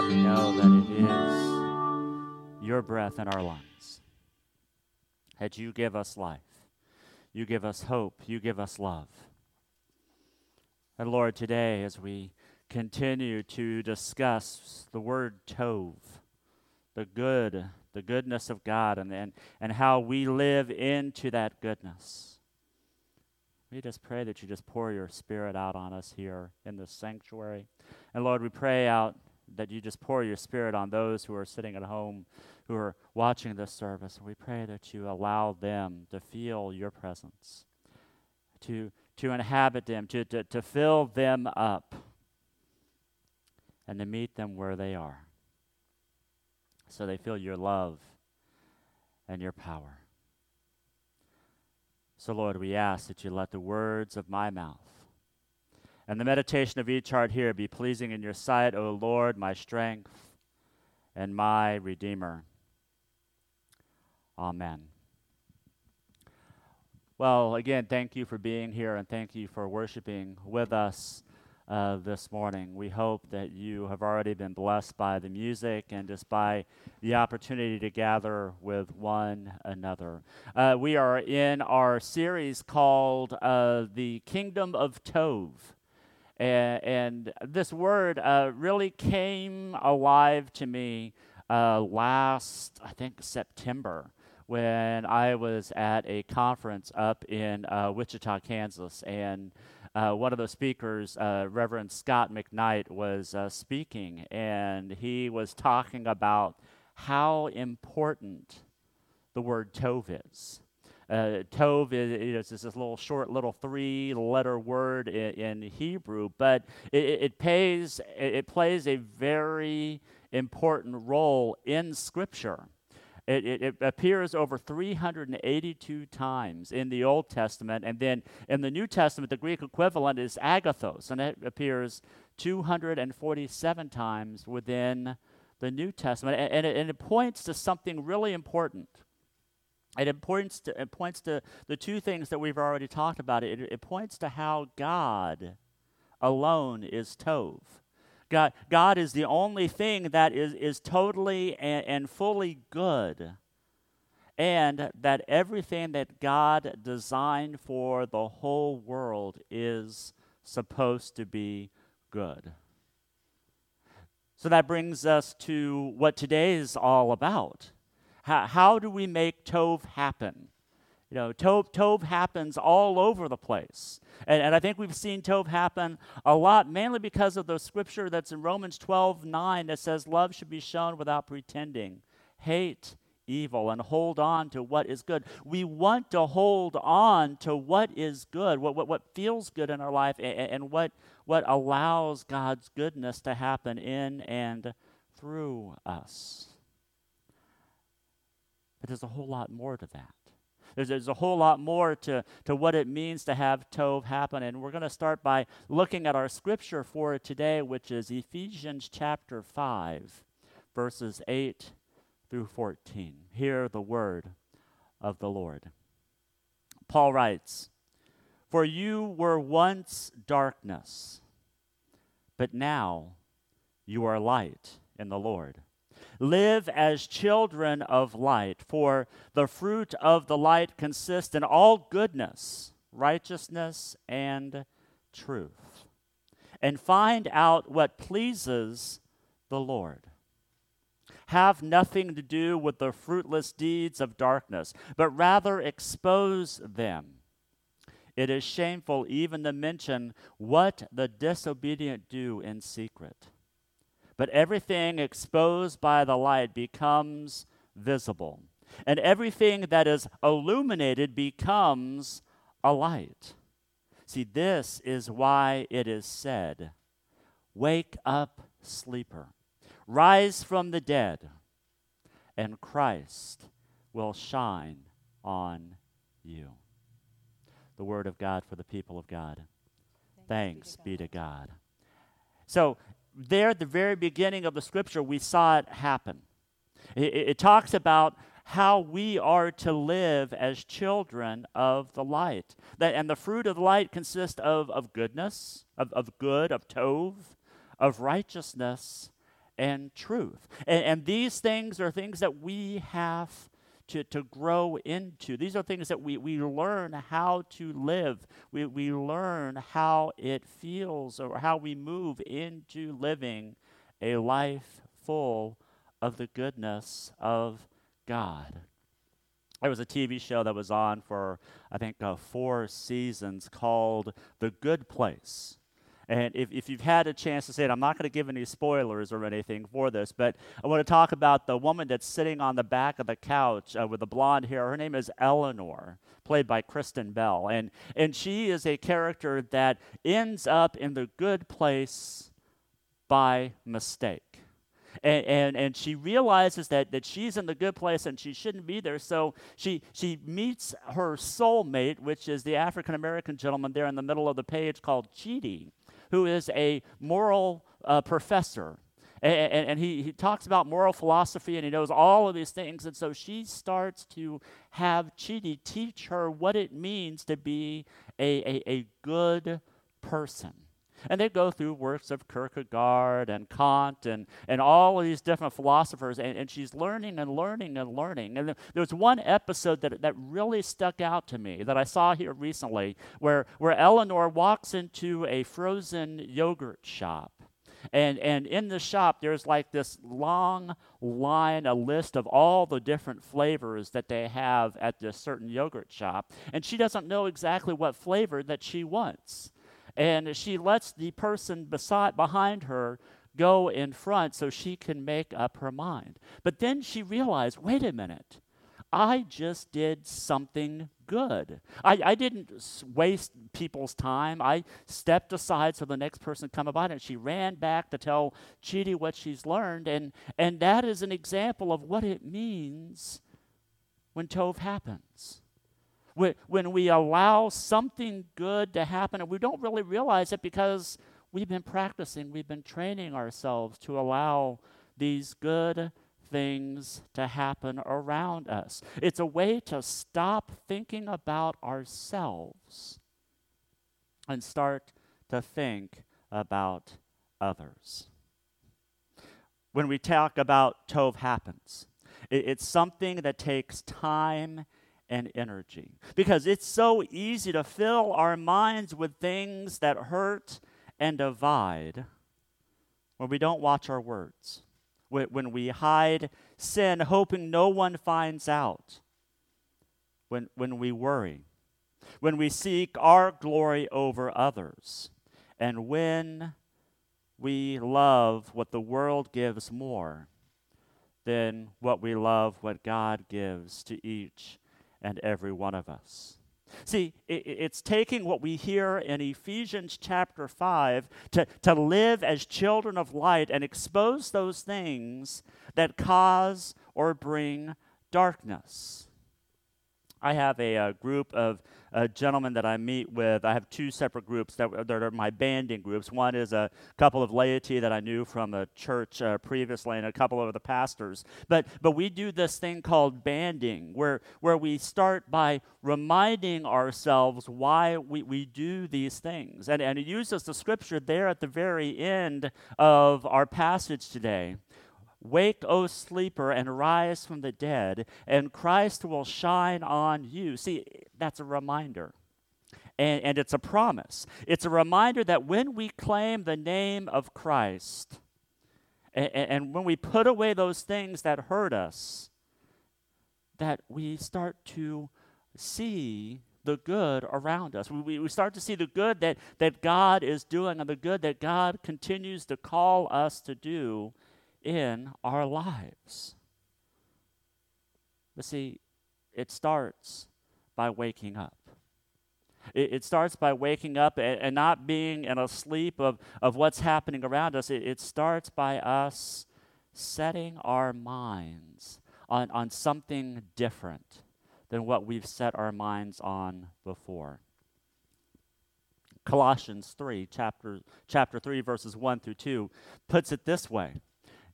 God, we know that it is your breath in our lungs, that you give us life. You give us hope. You give us love. And Lord, today, as we continue to discuss the word Tov, the good, the goodness of God, and, and, and how we live into that goodness, we just pray that you just pour your spirit out on us here in this sanctuary. And Lord, we pray out that you just pour your spirit on those who are sitting at home who are watching this service. We pray that you allow them to feel your presence, to, to inhabit them, to, to, to fill them up, and to meet them where they are so they feel your love and your power. So, Lord, we ask that you let the words of my mouth and the meditation of each heart here be pleasing in your sight, O Lord, my strength and my Redeemer. Amen. Well, again, thank you for being here and thank you for worshiping with us uh, this morning. We hope that you have already been blessed by the music and just by the opportunity to gather with one another. Uh, we are in our series called uh, The Kingdom of Tov. And, and this word uh, really came alive to me uh, last, I think, September when I was at a conference up in uh, Wichita, Kansas, and uh, one of the speakers, uh, Reverend Scot McKnight, was uh, speaking, and he was talking about how important the word tov is. Uh, tov is, is, this little short, little three-letter word in, in Hebrew, but it, it, pays, it plays a very important role in Scripture. It, it, it, appears over 382 times in the Old Testament, and then in the New Testament, the Greek equivalent is agathos, and it appears 247 times within the New Testament, and, and, it, and it points to something really important. It points, to, it points to the two things that we've already talked about. It, it points to how God alone is Tov. God, God is the only thing that is, is totally and, and fully good. And that everything that God designed for the whole world is supposed to be good. So that brings us to what today is all about. How, how do we make Tov happen? You know, Tov, Tov happens all over the place. And, and I think we've seen Tov happen a lot, mainly because of the scripture that's in Romans 12 9 that says, Love should be shown without pretending. Hate evil and hold on to what is good. We want to hold on to what is good, what, what, what feels good in our life, and, and what, what allows God's goodness to happen in and through us. But there's a whole lot more to that. There's, there's a whole lot more to, to what it means to have Tov happen. And we're going to start by looking at our scripture for today, which is Ephesians chapter 5, verses 8 through 14. Hear the word of the Lord. Paul writes, For you were once darkness, but now you are light in the Lord. Live as children of light, for the fruit of the light consists in all goodness, righteousness, and truth. And find out what pleases the Lord. Have nothing to do with the fruitless deeds of darkness, but rather expose them. It is shameful even to mention what the disobedient do in secret but everything exposed by the light becomes visible. And everything that is illuminated becomes a light. See, this is why it is said, Wake up, sleeper. Rise from the dead, and Christ will shine on you. The word of God for the people of God. Thanks, Thanks be, to, be to God. So, there at the very beginning of the scripture, we saw it happen. It, it, talks about how we are to live as children of the light. That, and the fruit of the light consists of, of goodness, of, of good, of tov, of righteousness, and truth. And, and these things are things that we have to, to grow into. These are things that we, we learn how to live. We, we learn how it feels or how we move into living a life full of the goodness of God. There was a TV show that was on for, I think, uh, four seasons called The Good Place. And if, if you've had a chance to see it, I'm not going to give any spoilers or anything for this, but I want to talk about the woman that's sitting on the back of the couch uh, with the blonde hair. Her name is Eleanor, played by Kristen Bell. And, and she is a character that ends up in the good place by mistake. And, and, and she realizes that, that she's in the good place and she shouldn't be there. So she, she meets her soulmate, which is the African American gentleman there in the middle of the page called Chidi, who is a moral uh, professor. And, and, he, he talks about moral philosophy and he knows all of these things. And so she starts to have Chidi teach her what it means to be a, a, a good person. And they go through works of Kierkegaard and Kant and, and all of these different philosophers, and, and she's learning and learning and learning. And there was one episode that, that really stuck out to me that I saw here recently where, where Eleanor walks into a frozen yogurt shop. And, and in the shop, there's like this long line, a list of all the different flavors that they have at this certain yogurt shop. And she doesn't know exactly what flavor that she wants and she lets the person beside behind her go in front so she can make up her mind. But then she realized, wait a minute. I just did something good. I, I didn't waste people's time. I stepped aside so the next person come about and she ran back to tell Chidi what she's learned. And, and that is an example of what it means when Tov happens when we allow something good to happen and we don't really realize it because we've been practicing, we've been training ourselves to allow these good things to happen around us. It's a way to stop thinking about ourselves and start to think about others. When we talk about Tov happens, it's something that takes time and energy. Because it's so easy to fill our minds with things that hurt and divide when we don't watch our words, when we hide sin, hoping no one finds out, when, when we worry, when we seek our glory over others, and when we love what the world gives more than what we love what God gives to each and every one of us. See, it's taking what we hear in Ephesians chapter 5 to, to live as children of light and expose those things that cause or bring darkness. I have a, a group of uh, gentlemen that I meet with. I have two separate groups that, that, are my banding groups. One is a couple of laity that I knew from a church uh, previously, and a couple of the pastors. But but we do this thing called banding, where where we start by reminding ourselves why we, we do these things, and and it uses the scripture there at the very end of our passage today. Wake, O sleeper, and rise from the dead, and Christ will shine on you. See, that's a reminder. And, and it's a promise. It's a reminder that when we claim the name of Christ, and, and when we put away those things that hurt us, that we start to see the good around us. We, we start to see the good that, that God is doing and the good that God continues to call us to do in our lives. But see, it starts by waking up. It, it starts by waking up and, and, not being in a sleep of, of what's happening around us. It, it starts by us setting our minds on, on something different than what we've set our minds on before. Colossians 3, chapter, chapter 3, verses 1 through 2, puts it this way.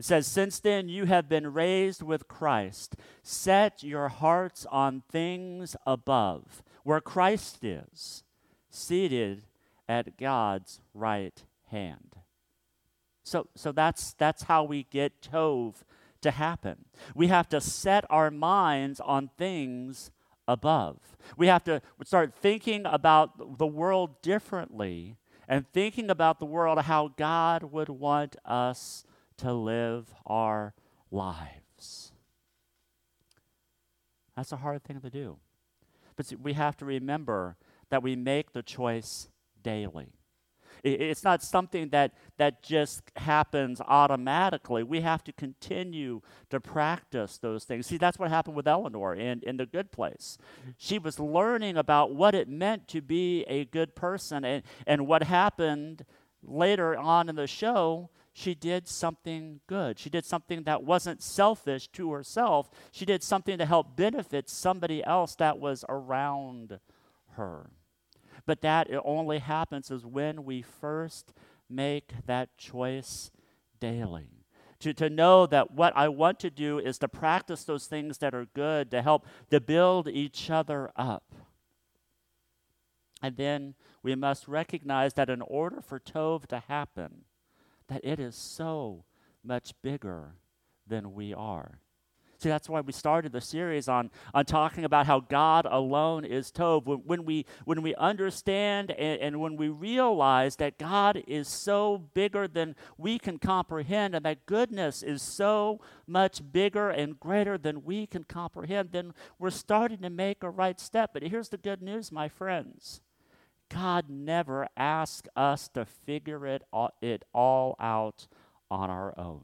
It says, Since then you have been raised with Christ. Set your hearts on things above, where Christ is, seated at God's right hand. So, so that's, that's how we get Tov to happen. We have to set our minds on things above. We have to start thinking about the world differently and thinking about the world how God would want us to live our lives. That's a hard thing to do. But see, we have to remember that we make the choice daily. It's not something that, that just happens automatically. We have to continue to practice those things. See, that's what happened with Eleanor in, in The Good Place. She was learning about what it meant to be a good person. And, and what happened later on in the show, she did something good. She did something that wasn't selfish to herself. She did something to help benefit somebody else that was around her. But that it only happens is when we first make that choice daily. To, to know that what I want to do is to practice those things that are good, to help to build each other up. And then we must recognize that in order for Tov to happen, that it is so much bigger than we are. See, that's why we started the series on, on talking about how God alone is Tov. When, when, we, when we understand and, and when we realize that God is so bigger than we can comprehend and that goodness is so much bigger and greater than we can comprehend, then we're starting to make a right step. But here's the good news, my friends. God never asks us to figure it all, it all out on our own.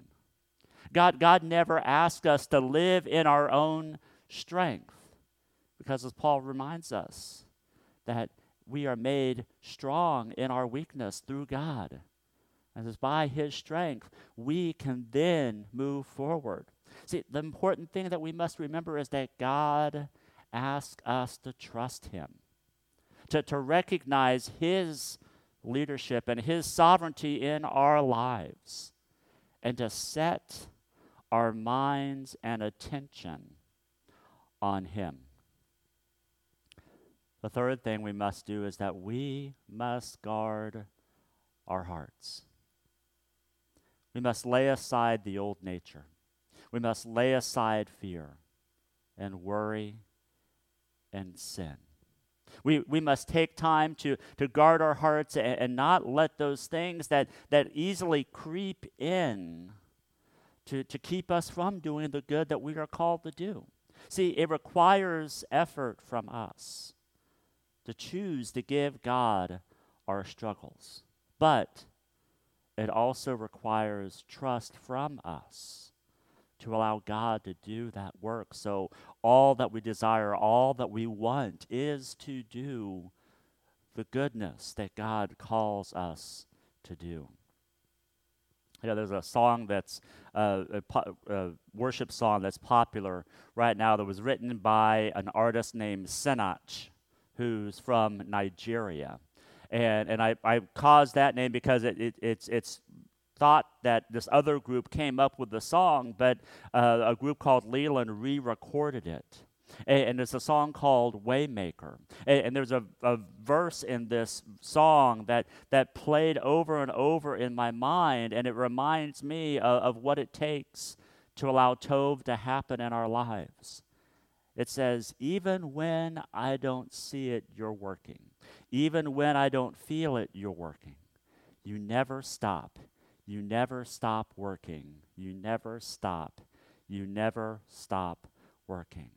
God, God never asked us to live in our own strength. Because as Paul reminds us, that we are made strong in our weakness through God. And it's by his strength we can then move forward. See, the important thing that we must remember is that God asks us to trust him, to, to recognize his leadership and his sovereignty in our lives, and to set our minds and attention on Him. The third thing we must do is that we must guard our hearts. We must lay aside the old nature. We must lay aside fear and worry and sin. We, we must take time to, to guard our hearts and, and not let those things that, that easily creep in to, to keep us from doing the good that we are called to do. See, it requires effort from us to choose to give God our struggles, but it also requires trust from us to allow God to do that work. So, all that we desire, all that we want is to do the goodness that God calls us to do. You know, there's a song that's uh, a, po- a, worship song that's popular right now that was written by an artist named Sinach, who's from Nigeria. And, and I, I caused that name because it, it, it's, it's thought that this other group came up with the song, but uh, a group called Leeland re recorded it and, it's a song called Waymaker. And, and there's a, a, verse in this song that, that played over and over in my mind, and it reminds me of, of what it takes to allow Tov to happen in our lives. It says, Even when I don't see it, you're working. Even when I don't feel it, you're working. You never stop. You never stop working. You never stop. You never stop working.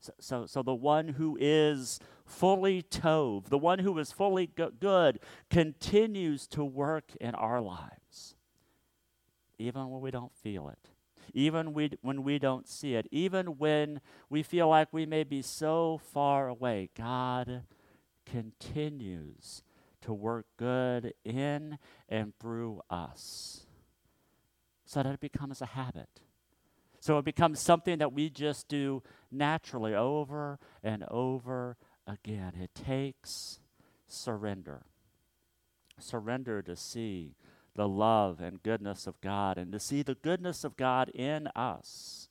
So, so, so the one who is fully Tov, the one who is fully good, continues to work in our lives, even when we don't feel it, even we, when we don't see it, even when we feel like we may be so far away. God continues to work good in and through us so that it becomes a habit. So it becomes something that we just do naturally over and over again. It takes surrender. Surrender to see the love and goodness of God and to see the goodness of God in us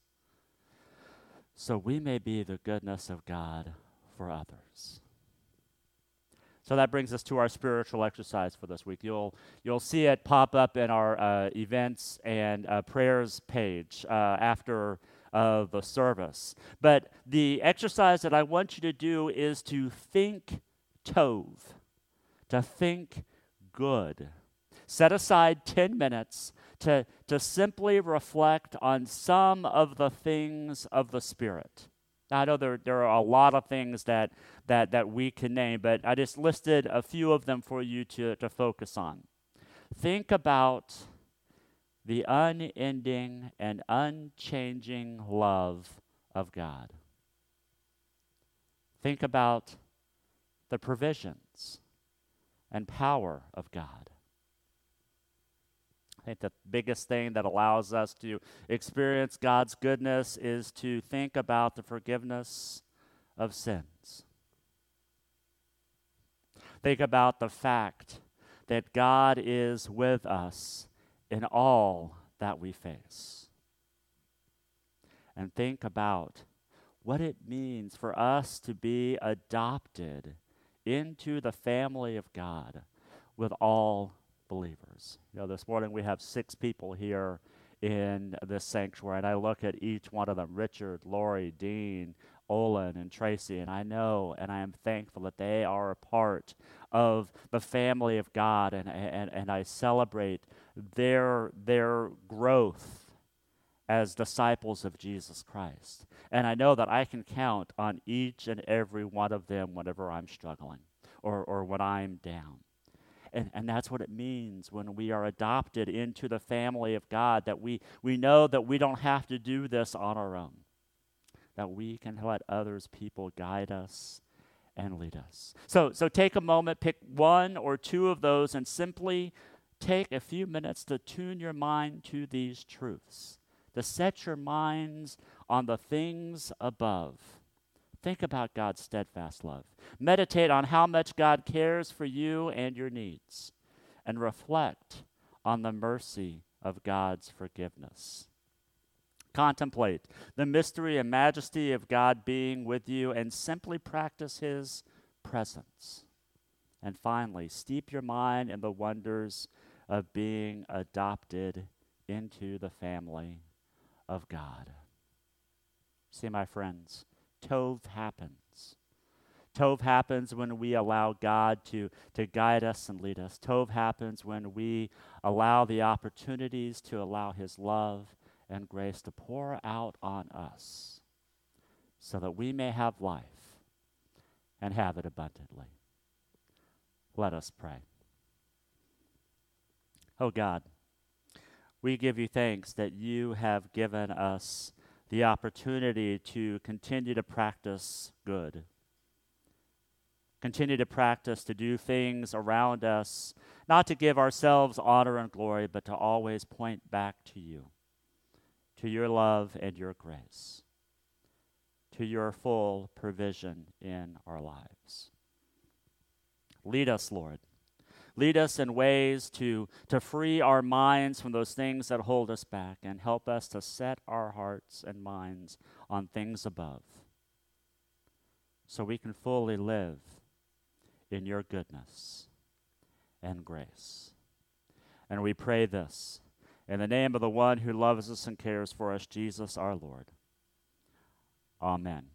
so we may be the goodness of God for others. So that brings us to our spiritual exercise for this week. You'll you'll see it pop up in our uh, events and uh, prayers page uh, after uh, the service. But the exercise that I want you to do is to think Tov, to think good. Set aside 10 minutes to, to simply reflect on some of the things of the Spirit. I know there, there are a lot of things that, that, that we can name, but I just listed a few of them for you to, to focus on. Think about the unending and unchanging love of God. Think about the provisions and power of God. I think the biggest thing that allows us to experience God's goodness is to think about the forgiveness of sins. Think about the fact that God is with us in all that we face. And think about what it means for us to be adopted into the family of God with all believers. You know, this morning we have six people here in this sanctuary, and I look at each one of them Richard, Lori, Dean, Olin, and Tracy, and I know and I am thankful that they are a part of the family of God, and, and, and I celebrate their, their growth as disciples of Jesus Christ. And I know that I can count on each and every one of them whenever I'm struggling or, or when I'm down. And, and that's what it means when we are adopted into the family of God, that we, we know that we don't have to do this on our own, that we can let others, people guide us and lead us. So, so take a moment, pick one or two of those, and simply take a few minutes to tune your mind to these truths, to set your minds on the things above Think about God's steadfast love. Meditate on how much God cares for you and your needs. And reflect on the mercy of God's forgiveness. Contemplate the mystery and majesty of God being with you and simply practice His presence. And finally, steep your mind in the wonders of being adopted into the family of God. See, my friends, Tov happens. Tov happens when we allow God to, to guide us and lead us. Tov happens when we allow the opportunities to allow His love and grace to pour out on us so that we may have life and have it abundantly. Let us pray. Oh God, we give you thanks that you have given us the opportunity to continue to practice good. Continue to practice to do things around us, not to give ourselves honor and glory, but to always point back to you, to your love and your grace, to your full provision in our lives. Lead us, Lord. Lead us in ways to, to free our minds from those things that hold us back and help us to set our hearts and minds on things above so we can fully live in your goodness and grace. And we pray this in the name of the one who loves us and cares for us, Jesus our Lord. Amen.